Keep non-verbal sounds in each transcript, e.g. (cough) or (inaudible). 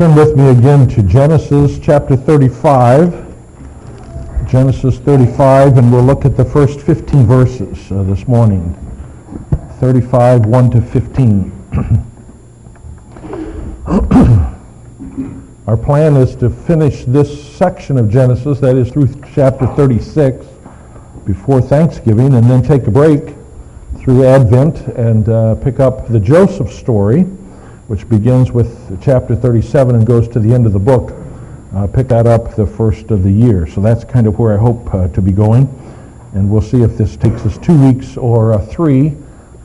Turn with me again to Genesis chapter 35. Genesis 35, and we'll look at the first 15 verses uh, this morning. 35, 1 to 15. (clears throat) Our plan is to finish this section of Genesis, that is through chapter 36, before Thanksgiving, and then take a break through Advent and uh, pick up the Joseph story, which begins with chapter 37 and goes to the end of the book. Uh, pick that up the first of the year. So that's kind of where I hope uh, to be going. And we'll see if this takes us two weeks or uh, three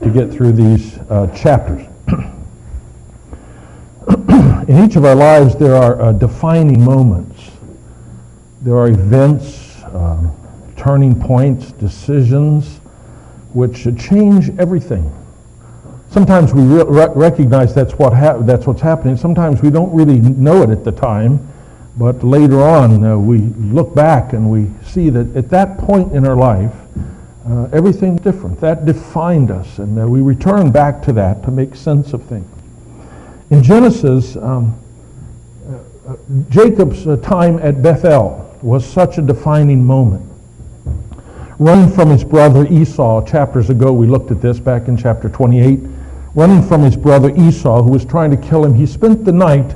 to get through these uh, chapters. (clears throat) In each of our lives, there are uh, defining moments. There are events, um, turning points, decisions, which change everything. Sometimes we re- recognize that's, what ha- that's what's happening. Sometimes we don't really know it at the time, but later on uh, we look back and we see that at that point in our life, uh, everything's different. That defined us, and uh, we return back to that to make sense of things. In Genesis, um, uh, uh, Jacob's uh, time at Bethel was such a defining moment running from his brother Esau. Chapters ago, we looked at this back in chapter 28. Running from his brother Esau, who was trying to kill him, he spent the night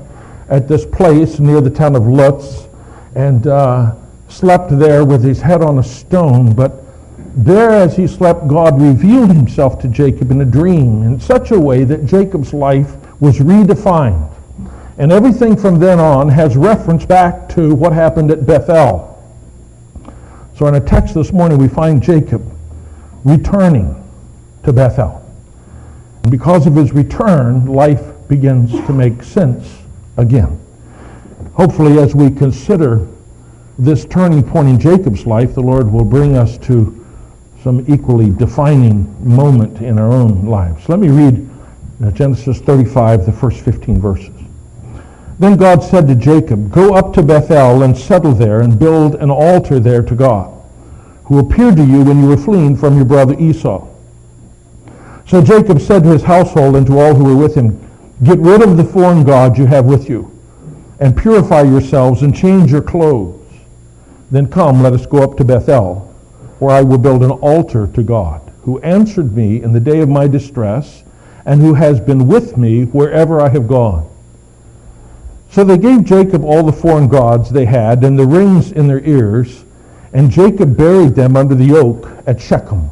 at this place near the town of Luz and uh, slept there with his head on a stone. But there, as he slept, God revealed himself to Jacob in a dream in such a way that Jacob's life was redefined. And everything from then on has reference back to what happened at Bethel. So in a text this morning, we find Jacob returning to Bethel. And because of his return, life begins to make sense again. Hopefully, as we consider this turning point in Jacob's life, the Lord will bring us to some equally defining moment in our own lives. Let me read uh, Genesis 35, the first 15 verses. Then God said to Jacob, Go up to Bethel and settle there and build an altar there to God, who appeared to you when you were fleeing from your brother Esau. So Jacob said to his household and to all who were with him, Get rid of the foreign gods you have with you, and purify yourselves and change your clothes. Then come, let us go up to Bethel, where I will build an altar to God, who answered me in the day of my distress, and who has been with me wherever I have gone. So they gave Jacob all the foreign gods they had and the rings in their ears, and Jacob buried them under the oak at Shechem.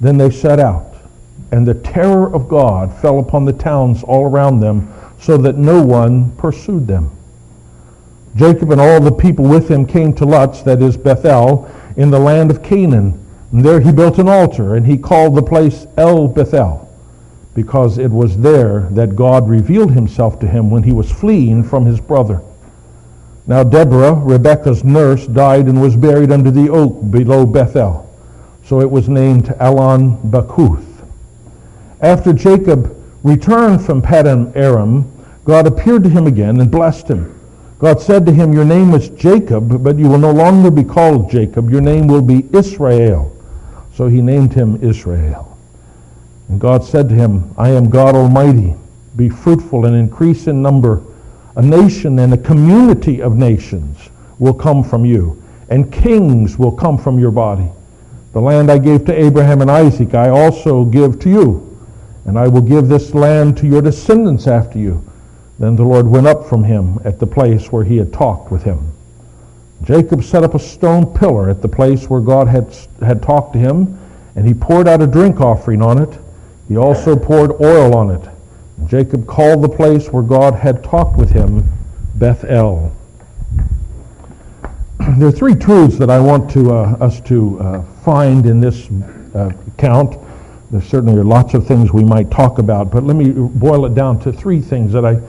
Then they set out, and the terror of God fell upon the towns all around them, so that no one pursued them. Jacob and all the people with him came to Luz, that is Bethel, in the land of Canaan. And there he built an altar, and he called the place El Bethel because it was there that God revealed himself to him when he was fleeing from his brother. Now Deborah, Rebekah's nurse, died and was buried under the oak below Bethel. So it was named Allon Bakuth. After Jacob returned from Paddan Aram, God appeared to him again and blessed him. God said to him, Your name is Jacob, but you will no longer be called Jacob. Your name will be Israel. So he named him Israel. And God said to him, I am God Almighty. Be fruitful and increase in number. A nation and a community of nations will come from you, and kings will come from your body. The land I gave to Abraham and Isaac I also give to you, and I will give this land to your descendants after you. Then the Lord went up from him at the place where he had talked with him. Jacob set up a stone pillar at the place where God had, had talked to him, and he poured out a drink offering on it he also poured oil on it. Jacob called the place where God had talked with him Bethel. (clears throat) There are three truths that I want to, uh, us to uh, find in this uh, account. There certainly are lots of things we might talk about, but let me boil it down to three things that I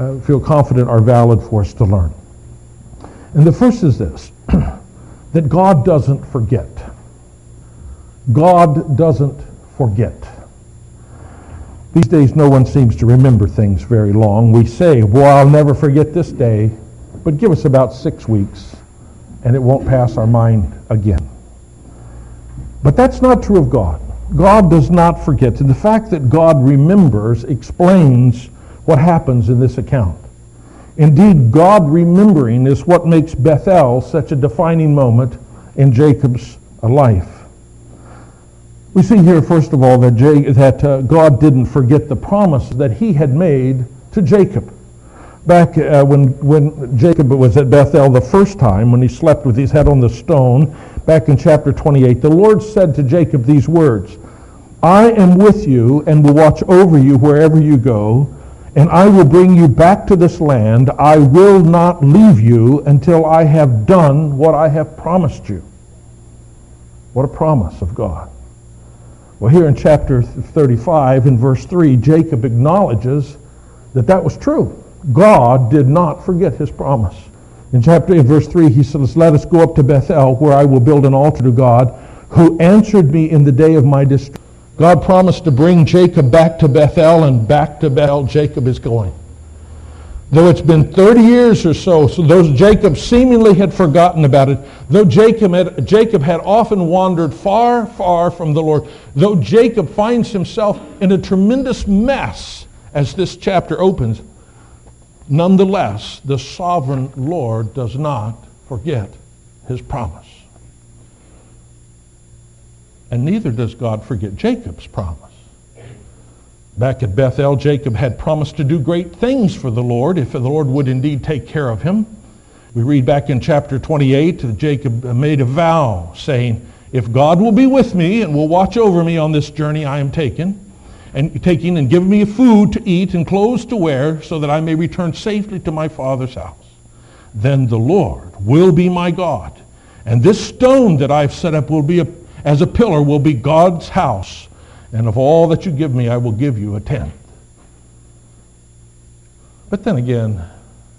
uh, feel confident are valid for us to learn. And the first is this, (clears throat) that God doesn't forget. God doesn't forget. These days, no one seems to remember things very long. We say, well, I'll never forget this day, but give us about six weeks, and it won't pass our mind again. But that's not true of God. God does not forget. And the fact that God remembers explains what happens in this account. Indeed, God remembering is what makes Bethel such a defining moment in Jacob's life. We see here, first of all, that, that uh, God didn't forget the promise that he had made to Jacob. Back uh, when, when Jacob was at Bethel the first time, when he slept with his head on the stone, back in chapter 28, the Lord said to Jacob these words, I am with you and will watch over you wherever you go, and I will bring you back to this land. I will not leave you until I have done what I have promised you. What a promise of God. Well, here in chapter 35, in verse 3, Jacob acknowledges that that was true. God did not forget his promise. In chapter in verse 3, he says, Let us go up to Bethel, where I will build an altar to God, who answered me in the day of my distress. God promised to bring Jacob back to Bethel, and back to Bethel Jacob is going. Though it's been 30 years or so, so those Jacob seemingly had forgotten about it, though Jacob had, Jacob had often wandered far, far from the Lord, though Jacob finds himself in a tremendous mess as this chapter opens, nonetheless, the sovereign Lord does not forget his promise. And neither does God forget Jacob's promise. Back at Bethel, Jacob had promised to do great things for the Lord if the Lord would indeed take care of him. We read back in chapter 28 that Jacob made a vow saying, If God will be with me and will watch over me on this journey I am taking, and taking and give me food to eat and clothes to wear so that I may return safely to my father's house, then the Lord will be my God. And this stone that I've set up will be a, as a pillar will be God's house and of all that you give me, I will give you a tenth. But then again,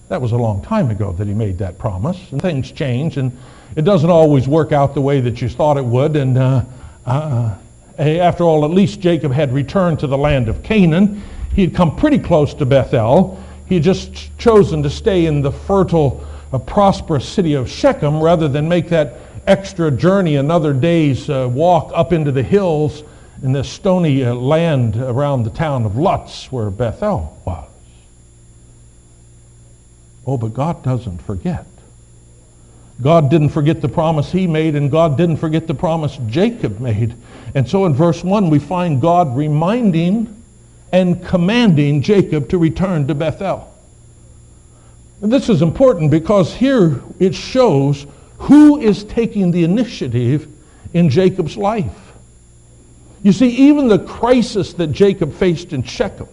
that was a long time ago that he made that promise, and things change, and it doesn't always work out the way that you thought it would. And uh, uh, after all, at least Jacob had returned to the land of Canaan. He had come pretty close to Bethel. He had just chosen to stay in the fertile, uh, prosperous city of Shechem rather than make that extra journey, another day's uh, walk up into the hills in this stony uh, land around the town of Luz where Bethel was. Oh, but God doesn't forget. God didn't forget the promise he made, and God didn't forget the promise Jacob made. And so in verse 1, we find God reminding and commanding Jacob to return to Bethel. And this is important because here it shows who is taking the initiative in Jacob's life. You see, even the crisis that Jacob faced in Shechem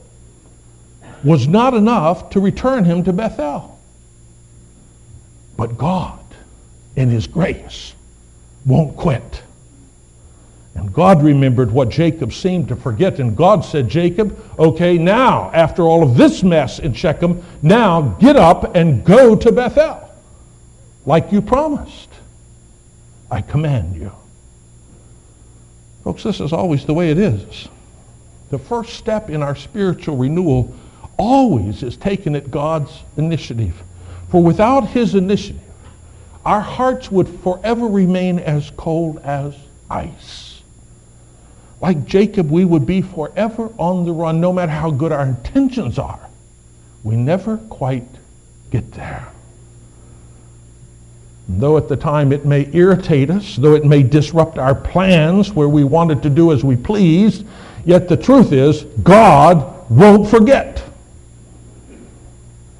was not enough to return him to Bethel. But God, in his grace, won't quit. And God remembered what Jacob seemed to forget. And God said, Jacob, okay, now, after all of this mess in Shechem, now get up and go to Bethel, like you promised. I command you. Folks, this is always the way it is. The first step in our spiritual renewal always is taken at God's initiative. For without his initiative, our hearts would forever remain as cold as ice. Like Jacob, we would be forever on the run, no matter how good our intentions are. We never quite get there. Though at the time it may irritate us, though it may disrupt our plans where we wanted to do as we pleased, yet the truth is God won't forget.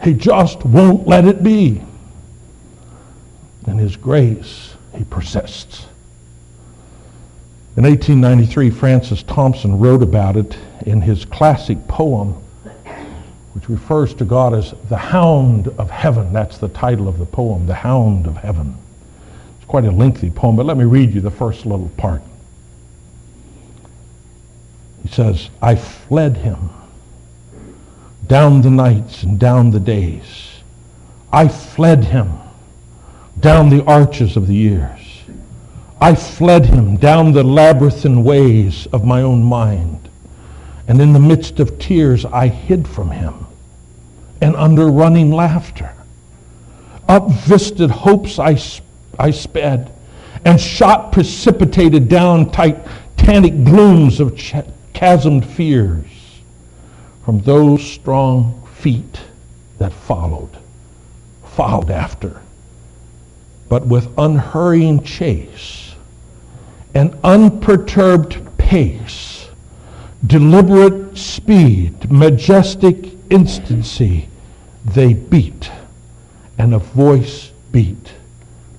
He just won't let it be. In His grace, He persists. In 1893, Francis Thompson wrote about it in his classic poem, which refers to God as the hound of heaven. That's the title of the poem, The Hound of Heaven. It's quite a lengthy poem, but let me read you the first little part. He says, I fled him down the nights and down the days. I fled him down the arches of the years. I fled him down the labyrinthine ways of my own mind. And in the midst of tears, I hid from him. And under running laughter, up visted hopes I, I sped, and shot precipitated down titanic glooms of ch- chasmed fears from those strong feet that followed followed after, but with unhurrying chase and unperturbed pace, deliberate speed, majestic instancy, they beat, and a voice beat,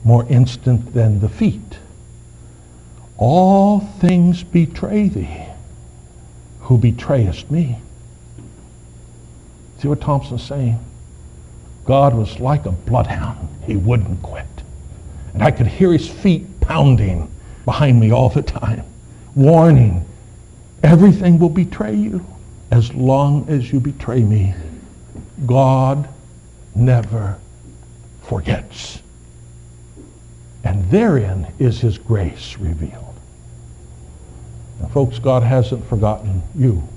more instant than the feet. All things betray thee, who betrayest me. See what Thompson's saying? God was like a bloodhound. He wouldn't quit. And I could hear his feet pounding behind me all the time, warning, everything will betray you as long as you betray me. God never forgets. And therein is his grace revealed. Now, folks, God hasn't forgotten you.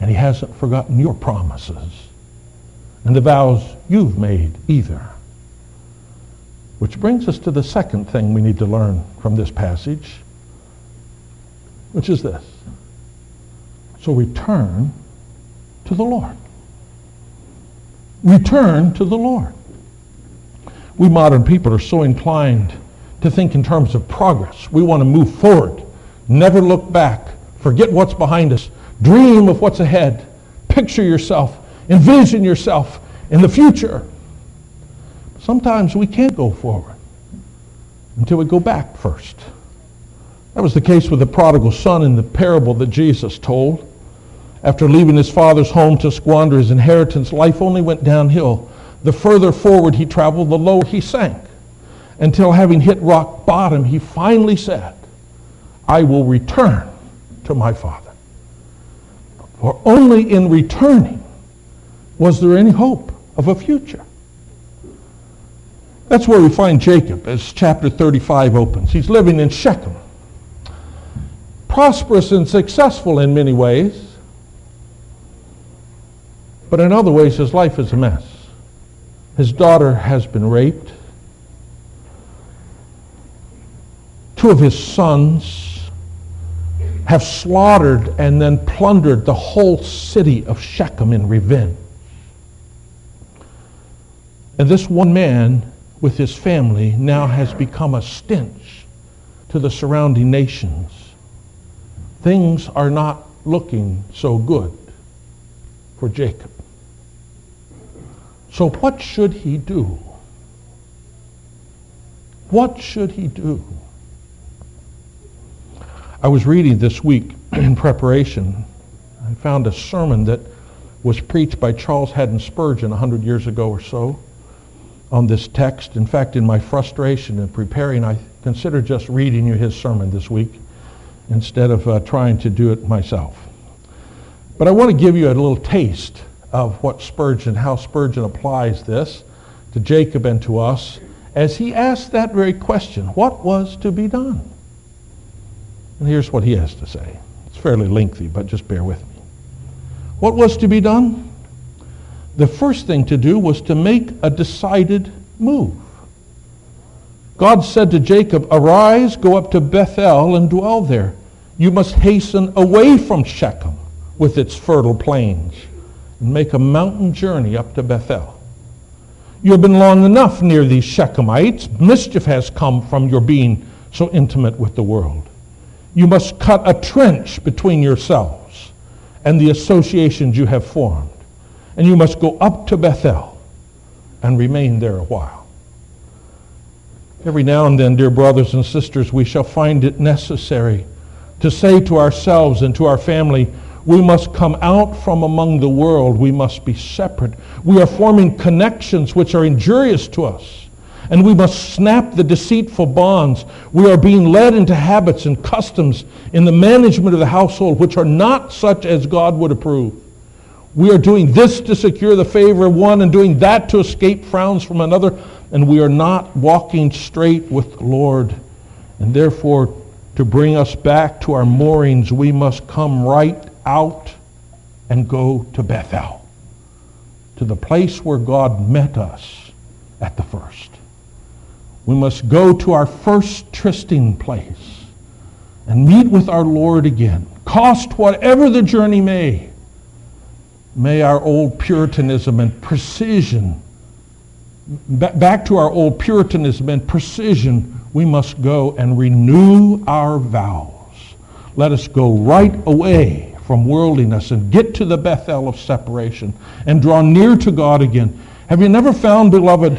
And he hasn't forgotten your promises and the vows you've made either. Which brings us to the second thing we need to learn from this passage, which is this. So return to the Lord. Return to the Lord. We modern people are so inclined to think in terms of progress. We want to move forward, never look back, forget what's behind us, dream of what's ahead, picture yourself, envision yourself in the future. Sometimes we can't go forward until we go back first. That was the case with the prodigal son in the parable that Jesus told. After leaving his father's home to squander his inheritance, life only went downhill. The further forward he traveled, the lower he sank. Until having hit rock bottom, he finally said, I will return to my father. For only in returning was there any hope of a future. That's where we find Jacob as chapter 35 opens. He's living in Shechem. Prosperous and successful in many ways, but in other ways, his life is a mess. His daughter has been raped. Two of his sons have slaughtered and then plundered the whole city of Shechem in revenge. And this one man with his family now has become a stench to the surrounding nations. Things are not looking so good for Jacob. So, what should he do? What should he do? I was reading this week (clears throat) in preparation. I found a sermon that was preached by Charles Haddon Spurgeon 100 years ago or so on this text. In fact, in my frustration in preparing, I considered just reading you his sermon this week instead of uh, trying to do it myself. But I want to give you a little taste of what Spurgeon, how Spurgeon applies this to Jacob and to us as he asked that very question, what was to be done? And here's what he has to say. It's fairly lengthy, but just bear with me. What was to be done? The first thing to do was to make a decided move. God said to Jacob, Arise, go up to Bethel and dwell there. You must hasten away from Shechem with its fertile plains and make a mountain journey up to Bethel. You have been long enough near these Shechemites. Mischief has come from your being so intimate with the world. You must cut a trench between yourselves and the associations you have formed. And you must go up to Bethel and remain there a while. Every now and then, dear brothers and sisters, we shall find it necessary to say to ourselves and to our family, we must come out from among the world. We must be separate. We are forming connections which are injurious to us. And we must snap the deceitful bonds. We are being led into habits and customs in the management of the household which are not such as God would approve. We are doing this to secure the favor of one and doing that to escape frowns from another. And we are not walking straight with the Lord. And therefore, to bring us back to our moorings, we must come right out and go to Bethel, to the place where God met us at the first. We must go to our first trysting place and meet with our Lord again, cost whatever the journey may. May our old Puritanism and precision back to our old Puritanism and precision, we must go and renew our vows. Let us go right away from worldliness and get to the Bethel of separation and draw near to God again. Have you never found, beloved,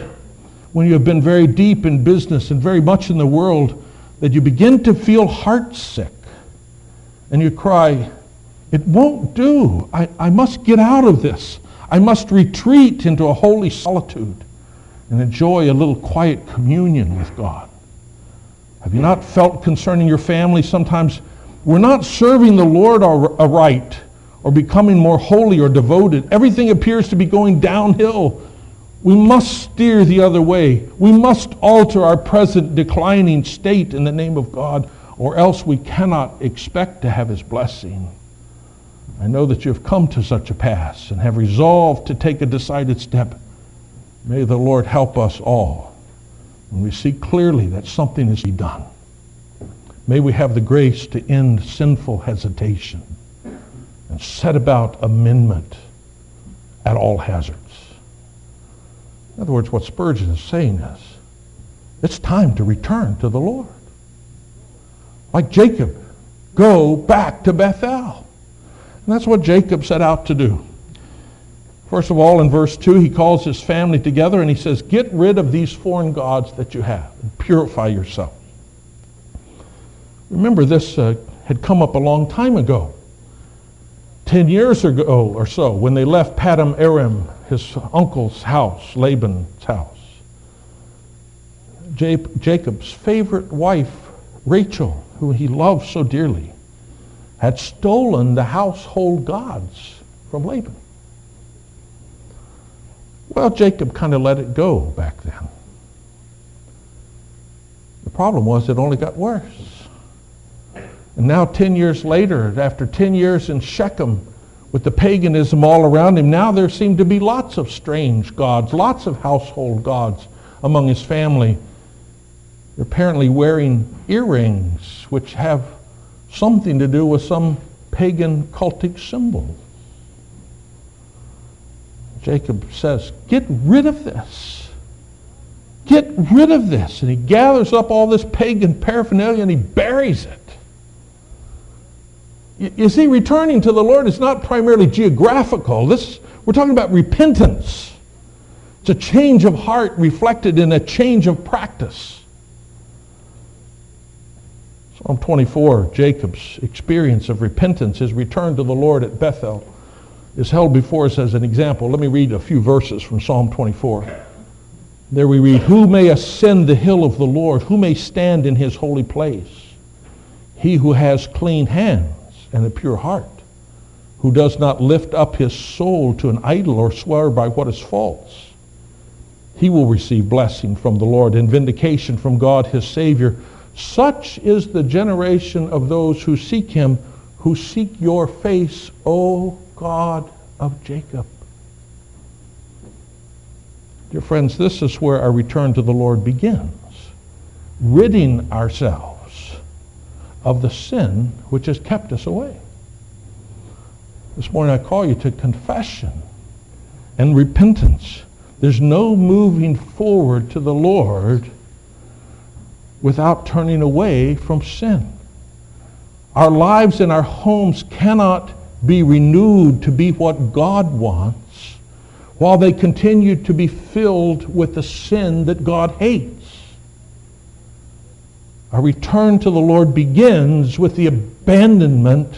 when you have been very deep in business and very much in the world, that you begin to feel heartsick and you cry, It won't do. I, I must get out of this. I must retreat into a holy solitude and enjoy a little quiet communion with God. Have you not felt concerning your family sometimes we're not serving the Lord aright or becoming more holy or devoted. Everything appears to be going downhill. We must steer the other way. We must alter our present declining state in the name of God, or else we cannot expect to have His blessing. I know that you have come to such a pass and have resolved to take a decided step. May the Lord help us all when we see clearly that something is to be done. May we have the grace to end sinful hesitation and set about amendment at all hazards. In other words, what Spurgeon is saying is, it's time to return to the Lord. Like Jacob, go back to Bethel. And that's what Jacob set out to do. First of all, in verse 2, he calls his family together and he says, Get rid of these foreign gods that you have and purify yourself. Remember, this uh, had come up a long time ago. Ten years ago or so, when they left Paddan Aram, his uncle's house, Laban's house, Jacob's favorite wife, Rachel, who he loved so dearly, had stolen the household gods from Laban. Well, Jacob kind of let it go back then. The problem was it only got worse. And now, 10 years later, after 10 years in Shechem, with the paganism all around him, now there seemed to be lots of strange gods, lots of household gods among his family. They're apparently wearing earrings which have something to do with some pagan cultic symbol. Jacob says, Get rid of this. Get rid of this. And he gathers up all this pagan paraphernalia and he buries it. You see, returning to the Lord is not primarily geographical. This, we're talking about repentance. It's a change of heart reflected in a change of practice. Psalm 24, Jacob's experience of repentance, his return to the Lord at Bethel, is held before us as an example. Let me read a few verses from Psalm 24. There we read, Who may ascend the hill of the Lord? Who may stand in his holy place? He who has clean hands and a pure heart, who does not lift up his soul to an idol or swear by what is false. He will receive blessing from the Lord and vindication from God his Savior. Such is the generation of those who seek him, who seek your face, O God of Jacob. Dear friends, this is where our return to the Lord begins. Ridding ourselves of the sin which has kept us away. This morning I call you to confession and repentance. There's no moving forward to the Lord without turning away from sin. Our lives and our homes cannot be renewed to be what God wants while they continue to be filled with the sin that God hates. Our return to the Lord begins with the abandonment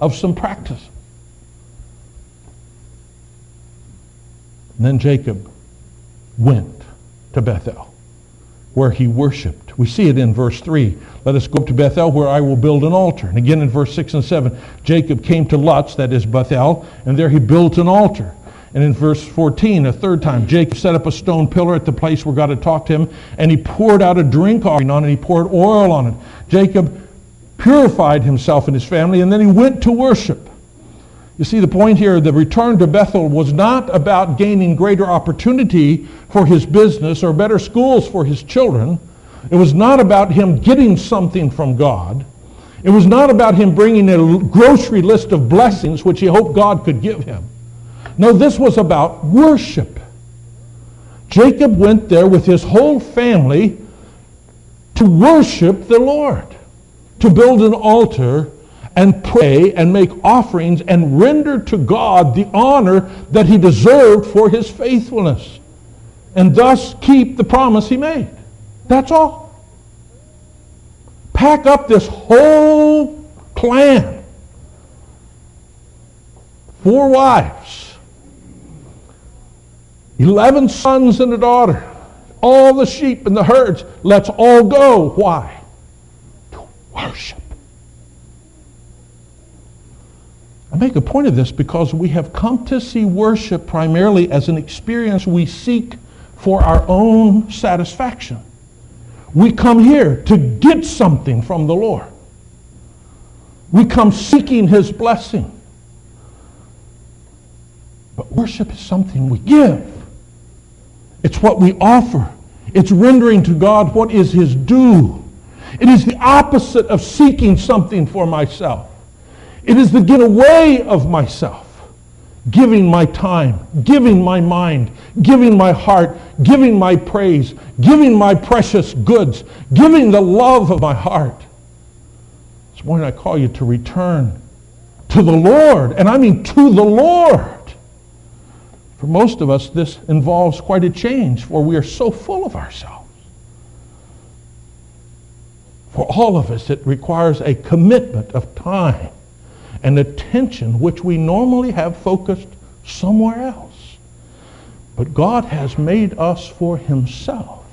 of some practice. And then Jacob went to Bethel, where he worshiped. We see it in verse 3. Let us go up to Bethel, where I will build an altar. And again in verse 6 and 7, Jacob came to Luz, that is Bethel, and there he built an altar. And in verse 14, a third time, Jacob set up a stone pillar at the place where God had talked to him, and he poured out a drink offering on it, and he poured oil on it. Jacob purified himself and his family, and then he went to worship. You see, the point here, the return to Bethel was not about gaining greater opportunity for his business or better schools for his children. It was not about him getting something from God. It was not about him bringing a grocery list of blessings which he hoped God could give him. No, this was about worship. Jacob went there with his whole family to worship the Lord, to build an altar and pray and make offerings and render to God the honor that he deserved for his faithfulness, and thus keep the promise he made. That's all. Pack up this whole clan. Four wives, 11 sons and a daughter, all the sheep and the herds. Let's all go. Why? To worship. I make a point of this because we have come to see worship primarily as an experience we seek for our own satisfaction. We come here to get something from the Lord. We come seeking his blessing. But worship is something we give. It's what we offer. It's rendering to God what is his due. It is the opposite of seeking something for myself. It is the get away of myself, giving my time, giving my mind, giving my heart, giving my praise, giving my precious goods, giving the love of my heart. This morning I call you to return to the Lord, and I mean to the Lord. For most of us, this involves quite a change, for we are so full of ourselves. For all of us, it requires a commitment of time and attention which we normally have focused somewhere else. But God has made us for himself.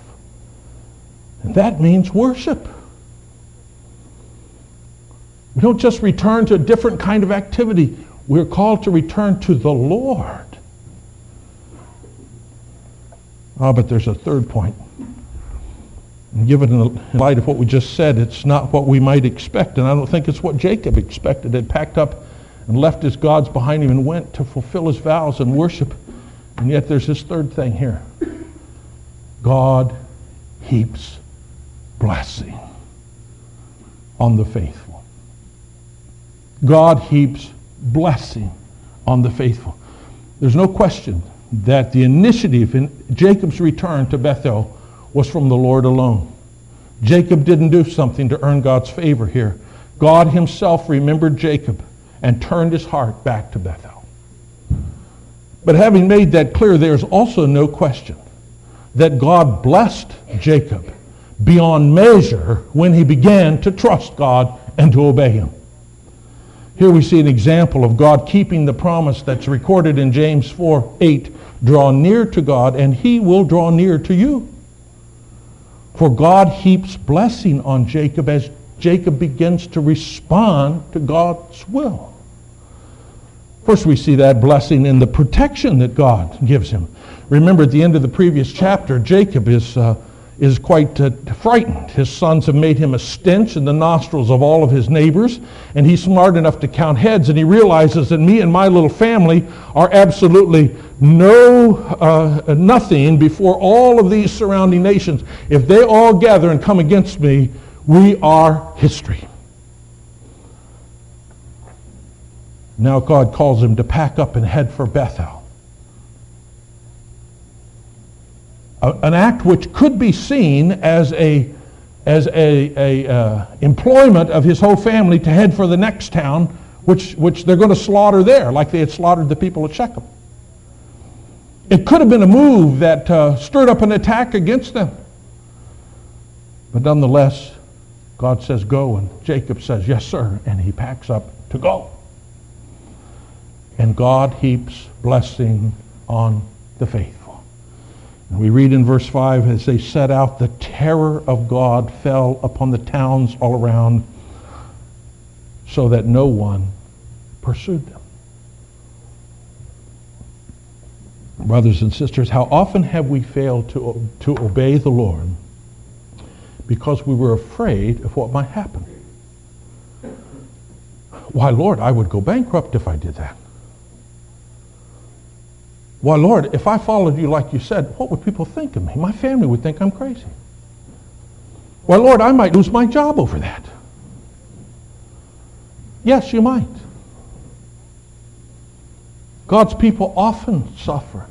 And that means worship. We don't just return to a different kind of activity. We're called to return to the Lord. Ah, oh, but there's a third point. Given in light of what we just said, it's not what we might expect. And I don't think it's what Jacob expected. Had packed up and left his gods behind him and went to fulfill his vows and worship. And yet there's this third thing here. God heaps blessing on the faithful. God heaps blessing on the faithful. There's no question that the initiative in Jacob's return to Bethel was from the Lord alone. Jacob didn't do something to earn God's favor here. God himself remembered Jacob and turned his heart back to Bethel. But having made that clear, there's also no question that God blessed Jacob beyond measure when he began to trust God and to obey him. Here we see an example of God keeping the promise that's recorded in James 4 8. Draw near to God, and he will draw near to you. For God heaps blessing on Jacob as Jacob begins to respond to God's will. First, we see that blessing in the protection that God gives him. Remember, at the end of the previous chapter, Jacob is uh, is quite uh, frightened. His sons have made him a stench in the nostrils of all of his neighbors, and he's smart enough to count heads, and he realizes that me and my little family are absolutely no uh, nothing before all of these surrounding nations. If they all gather and come against me, we are history. Now God calls him to pack up and head for Bethel. an act which could be seen as a as a, a uh, employment of his whole family to head for the next town, which which they're going to slaughter there, like they had slaughtered the people at Shechem. It could have been a move that uh, stirred up an attack against them, but nonetheless, God says go, and Jacob says yes, sir, and he packs up to go. And God heaps blessing on the faith. We read in verse 5 as they set out, the terror of God fell upon the towns all around so that no one pursued them. Brothers and sisters, how often have we failed to, to obey the Lord because we were afraid of what might happen? Why, Lord, I would go bankrupt if I did that. Why, Lord, if I followed you like you said, what would people think of me? My family would think I'm crazy. Why, Lord, I might lose my job over that. Yes, you might. God's people often suffer.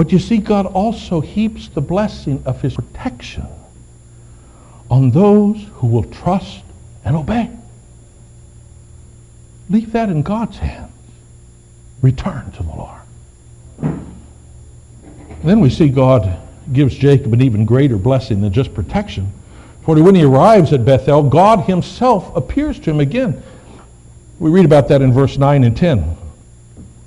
But you see, God also heaps the blessing of his protection on those who will trust and obey. Leave that in God's hands. Return to the Lord. Then we see God gives Jacob an even greater blessing than just protection. For when he arrives at Bethel, God himself appears to him again. We read about that in verse 9 and 10.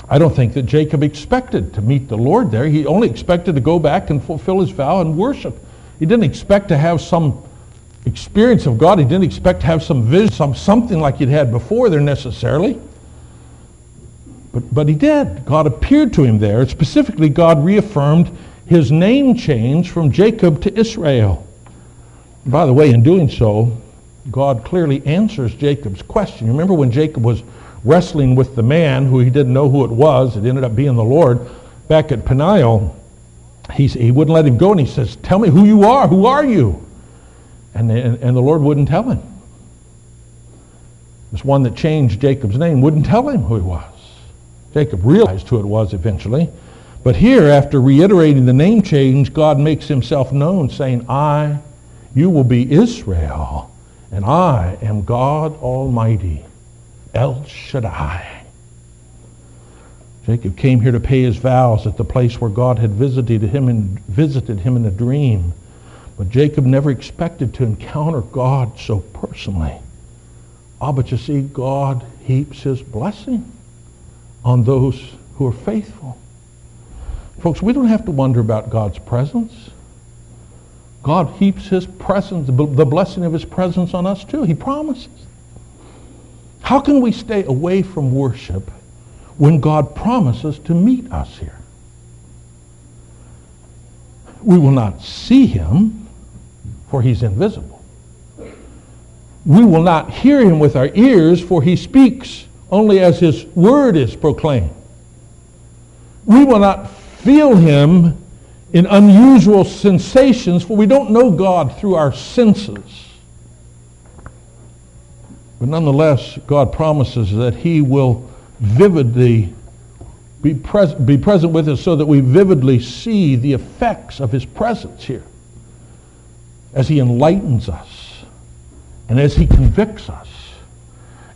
I don't think that Jacob expected to meet the Lord there. He only expected to go back and fulfill his vow and worship. He didn't expect to have some experience of God. He didn't expect to have some vision, some, something like he'd had before there necessarily. But, but he did. God appeared to him there. Specifically, God reaffirmed his name change from Jacob to Israel. By the way, in doing so, God clearly answers Jacob's question. You remember when Jacob was wrestling with the man who he didn't know who it was, it ended up being the Lord, back at Peniel, he, he wouldn't let him go and he says, Tell me who you are. Who are you? And, and, and the Lord wouldn't tell him. This one that changed Jacob's name wouldn't tell him who he was. Jacob realized who it was eventually. But here, after reiterating the name change, God makes himself known, saying, I, you will be Israel, and I am God Almighty, El Shaddai. Jacob came here to pay his vows at the place where God had visited him and visited him in a dream. But Jacob never expected to encounter God so personally. Ah, but you see, God heaps his blessing on those who are faithful. Folks, we don't have to wonder about God's presence. God heaps his presence, the blessing of his presence on us too. He promises. How can we stay away from worship when God promises to meet us here? We will not see him, for he's invisible. We will not hear him with our ears, for he speaks only as his word is proclaimed. We will not feel him in unusual sensations, for we don't know God through our senses. But nonetheless, God promises that he will vividly be, pres- be present with us so that we vividly see the effects of his presence here as he enlightens us and as he convicts us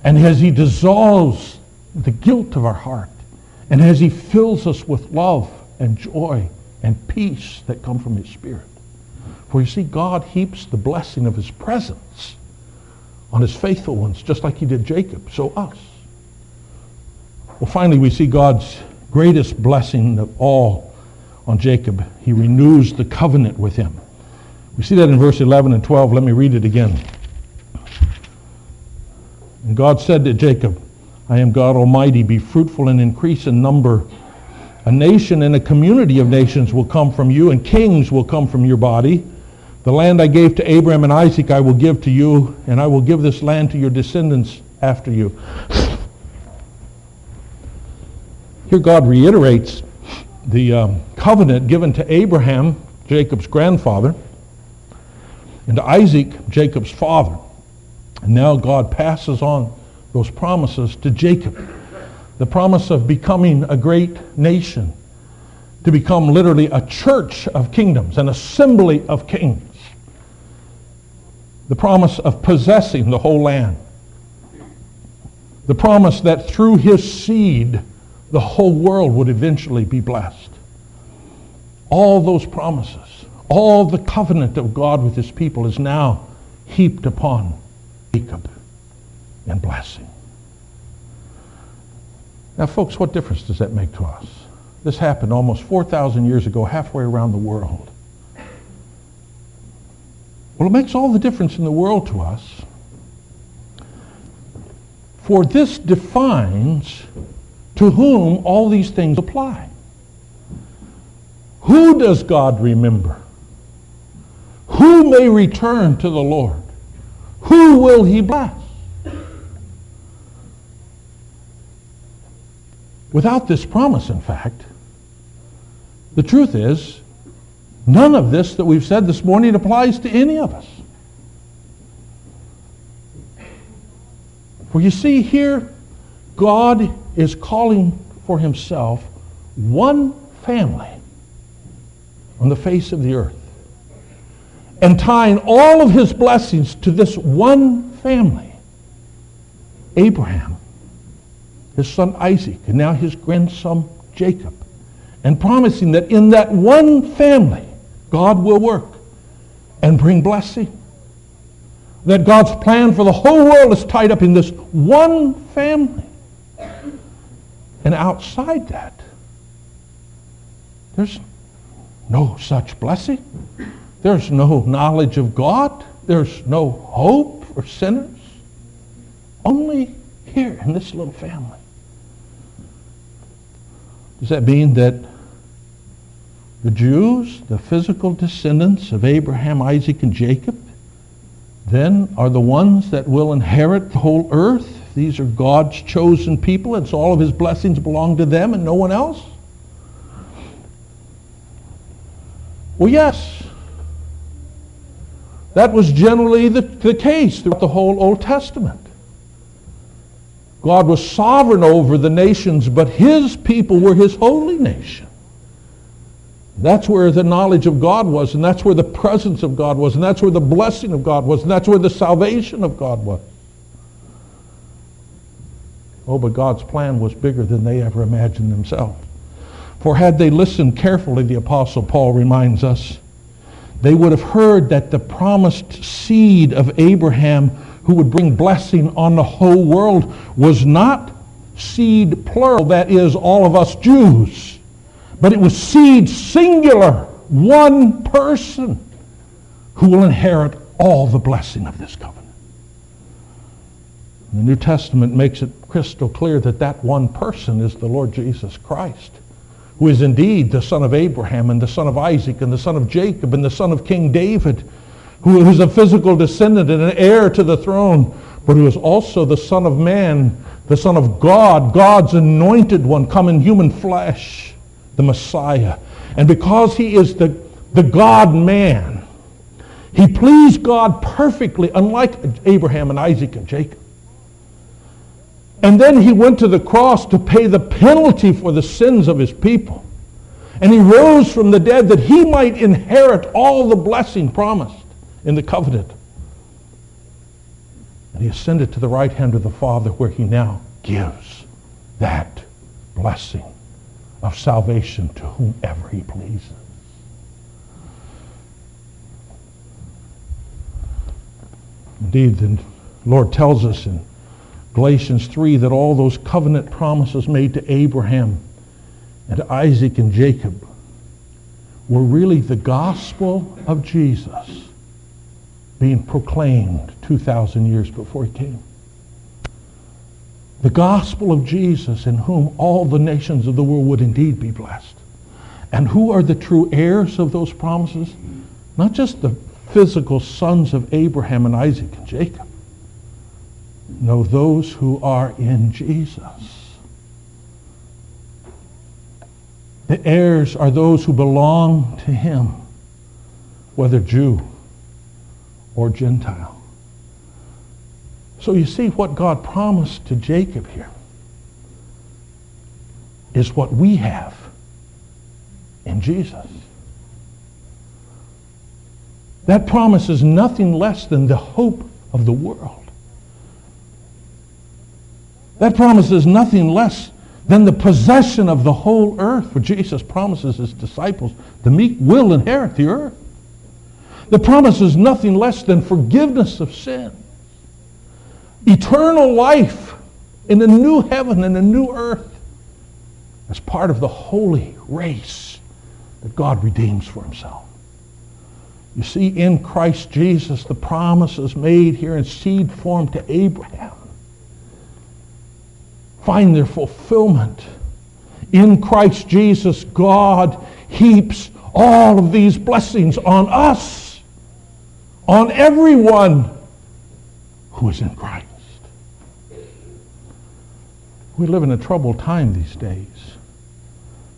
and as he dissolves the guilt of our heart and as he fills us with love and joy and peace that come from his spirit. For you see, God heaps the blessing of his presence on his faithful ones, just like he did Jacob, so us. Well, finally, we see God's greatest blessing of all on Jacob. He renews the covenant with him. We see that in verse 11 and 12. Let me read it again. And God said to Jacob, I am God Almighty. Be fruitful and increase in number a nation and a community of nations will come from you, and kings will come from your body. The land I gave to Abraham and Isaac I will give to you, and I will give this land to your descendants after you. Here God reiterates the um, covenant given to Abraham, Jacob's grandfather, and to Isaac, Jacob's father. And now God passes on those promises to Jacob the promise of becoming a great nation, to become literally a church of kingdoms, an assembly of kings, the promise of possessing the whole land, the promise that through his seed the whole world would eventually be blessed. All those promises, all the covenant of God with his people is now heaped upon Jacob in blessing. Now, folks, what difference does that make to us? This happened almost 4,000 years ago, halfway around the world. Well, it makes all the difference in the world to us. For this defines to whom all these things apply. Who does God remember? Who may return to the Lord? Who will he bless? Without this promise, in fact, the truth is, none of this that we've said this morning applies to any of us. For you see, here, God is calling for himself one family on the face of the earth and tying all of his blessings to this one family Abraham, his son Isaac, and now his grandson Jacob, and promising that in that one family, God will work and bring blessing. That God's plan for the whole world is tied up in this one family. And outside that, there's no such blessing. There's no knowledge of God. There's no hope for sinners. Only here in this little family. Does that mean that the Jews, the physical descendants of Abraham, Isaac, and Jacob, then are the ones that will inherit the whole earth? These are God's chosen people, and so all of his blessings belong to them and no one else? Well, yes. That was generally the, the case throughout the whole Old Testament. God was sovereign over the nations, but his people were his holy nation. That's where the knowledge of God was, and that's where the presence of God was, and that's where the blessing of God was, and that's where the salvation of God was. Oh, but God's plan was bigger than they ever imagined themselves. For had they listened carefully, the Apostle Paul reminds us, they would have heard that the promised seed of Abraham who would bring blessing on the whole world was not seed plural, that is, all of us Jews, but it was seed singular, one person who will inherit all the blessing of this covenant. The New Testament makes it crystal clear that that one person is the Lord Jesus Christ who is indeed the son of Abraham and the son of Isaac and the son of Jacob and the son of King David, who is a physical descendant and an heir to the throne, but who is also the son of man, the son of God, God's anointed one, come in human flesh, the Messiah. And because he is the, the God-man, he pleased God perfectly, unlike Abraham and Isaac and Jacob. And then he went to the cross to pay the penalty for the sins of his people. And he rose from the dead that he might inherit all the blessing promised in the covenant. And he ascended to the right hand of the Father where he now gives that blessing of salvation to whomever he pleases. Indeed, the Lord tells us in Galatians 3 that all those covenant promises made to Abraham and to Isaac and Jacob were really the gospel of Jesus being proclaimed 2,000 years before he came. The gospel of Jesus in whom all the nations of the world would indeed be blessed. And who are the true heirs of those promises? Not just the physical sons of Abraham and Isaac and Jacob. No, those who are in Jesus. The heirs are those who belong to him, whether Jew or Gentile. So you see what God promised to Jacob here is what we have in Jesus. That promise is nothing less than the hope of the world. That promise is nothing less than the possession of the whole earth, for Jesus promises his disciples, the meek will inherit the earth. The promise is nothing less than forgiveness of sin, eternal life in a new heaven and a new earth as part of the holy race that God redeems for himself. You see, in Christ Jesus, the promises made here in seed form to Abraham find their fulfillment. In Christ Jesus, God heaps all of these blessings on us, on everyone who is in Christ. We live in a troubled time these days.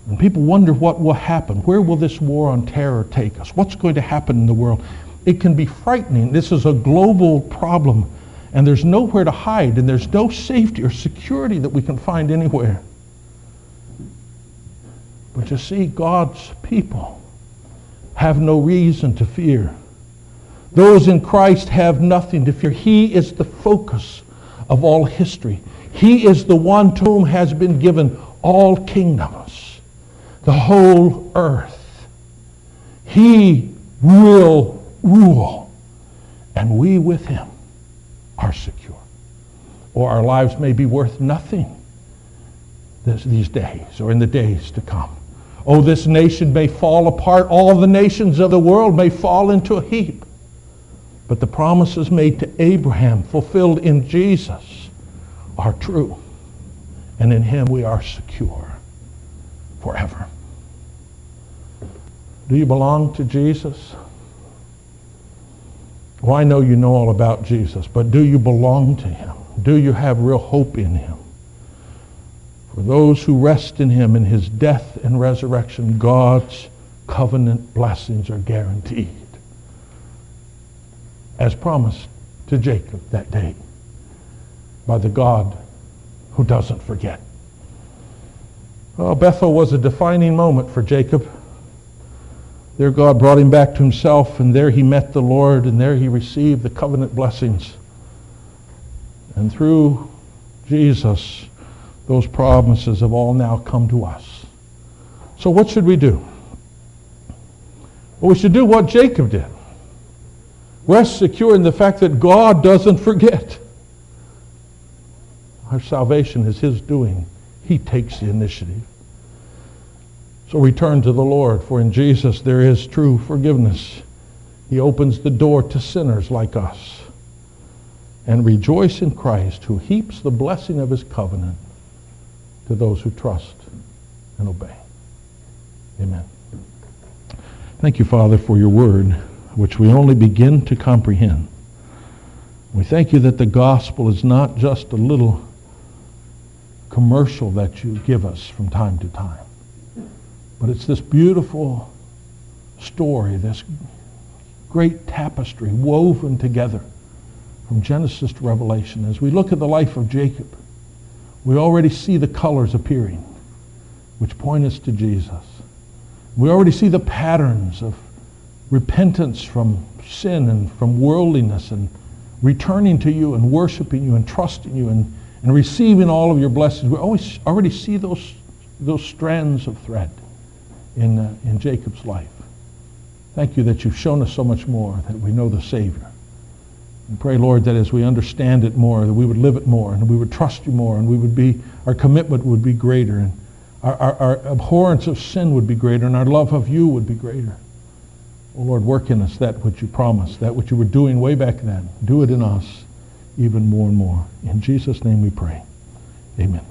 And people wonder what will happen. Where will this war on terror take us? What's going to happen in the world? It can be frightening. This is a global problem and there's nowhere to hide, and there's no safety or security that we can find anywhere. But you see, God's people have no reason to fear. Those in Christ have nothing to fear. He is the focus of all history. He is the one to whom has been given all kingdoms, the whole earth. He will rule, and we with him are secure. Or our lives may be worth nothing this, these days or in the days to come. Oh, this nation may fall apart. All the nations of the world may fall into a heap. But the promises made to Abraham, fulfilled in Jesus, are true. And in him we are secure forever. Do you belong to Jesus? Well, I know you know all about Jesus, but do you belong to him? Do you have real hope in him? For those who rest in him in his death and resurrection, God's covenant blessings are guaranteed. As promised to Jacob that day by the God who doesn't forget. Well, Bethel was a defining moment for Jacob. There God brought him back to himself, and there he met the Lord, and there he received the covenant blessings. And through Jesus, those promises have all now come to us. So what should we do? Well, we should do what Jacob did. Rest secure in the fact that God doesn't forget. Our salvation is his doing. He takes the initiative. So we turn to the Lord, for in Jesus there is true forgiveness. He opens the door to sinners like us. And rejoice in Christ, who heaps the blessing of his covenant to those who trust and obey. Amen. Thank you, Father, for your word, which we only begin to comprehend. We thank you that the gospel is not just a little commercial that you give us from time to time, but it's this beautiful story, this great tapestry woven together from Genesis to Revelation. As we look at the life of Jacob, we already see the colors appearing, which point us to Jesus. We already see the patterns of repentance from sin and from worldliness and returning to you and worshiping you and trusting you and, and receiving all of your blessings. We always already see those, those strands of thread in, uh, in Jacob's life. Thank you that you've shown us so much more, that we know the Savior. And pray, Lord, that as we understand it more, that we would live it more, and we would trust you more, and we would be, our commitment would be greater, and our, our, our abhorrence of sin would be greater, and our love of you would be greater. Oh, Lord, work in us that which you promised, that which you were doing way back then. Do it in us even more and more. In Jesus' name we pray. Amen.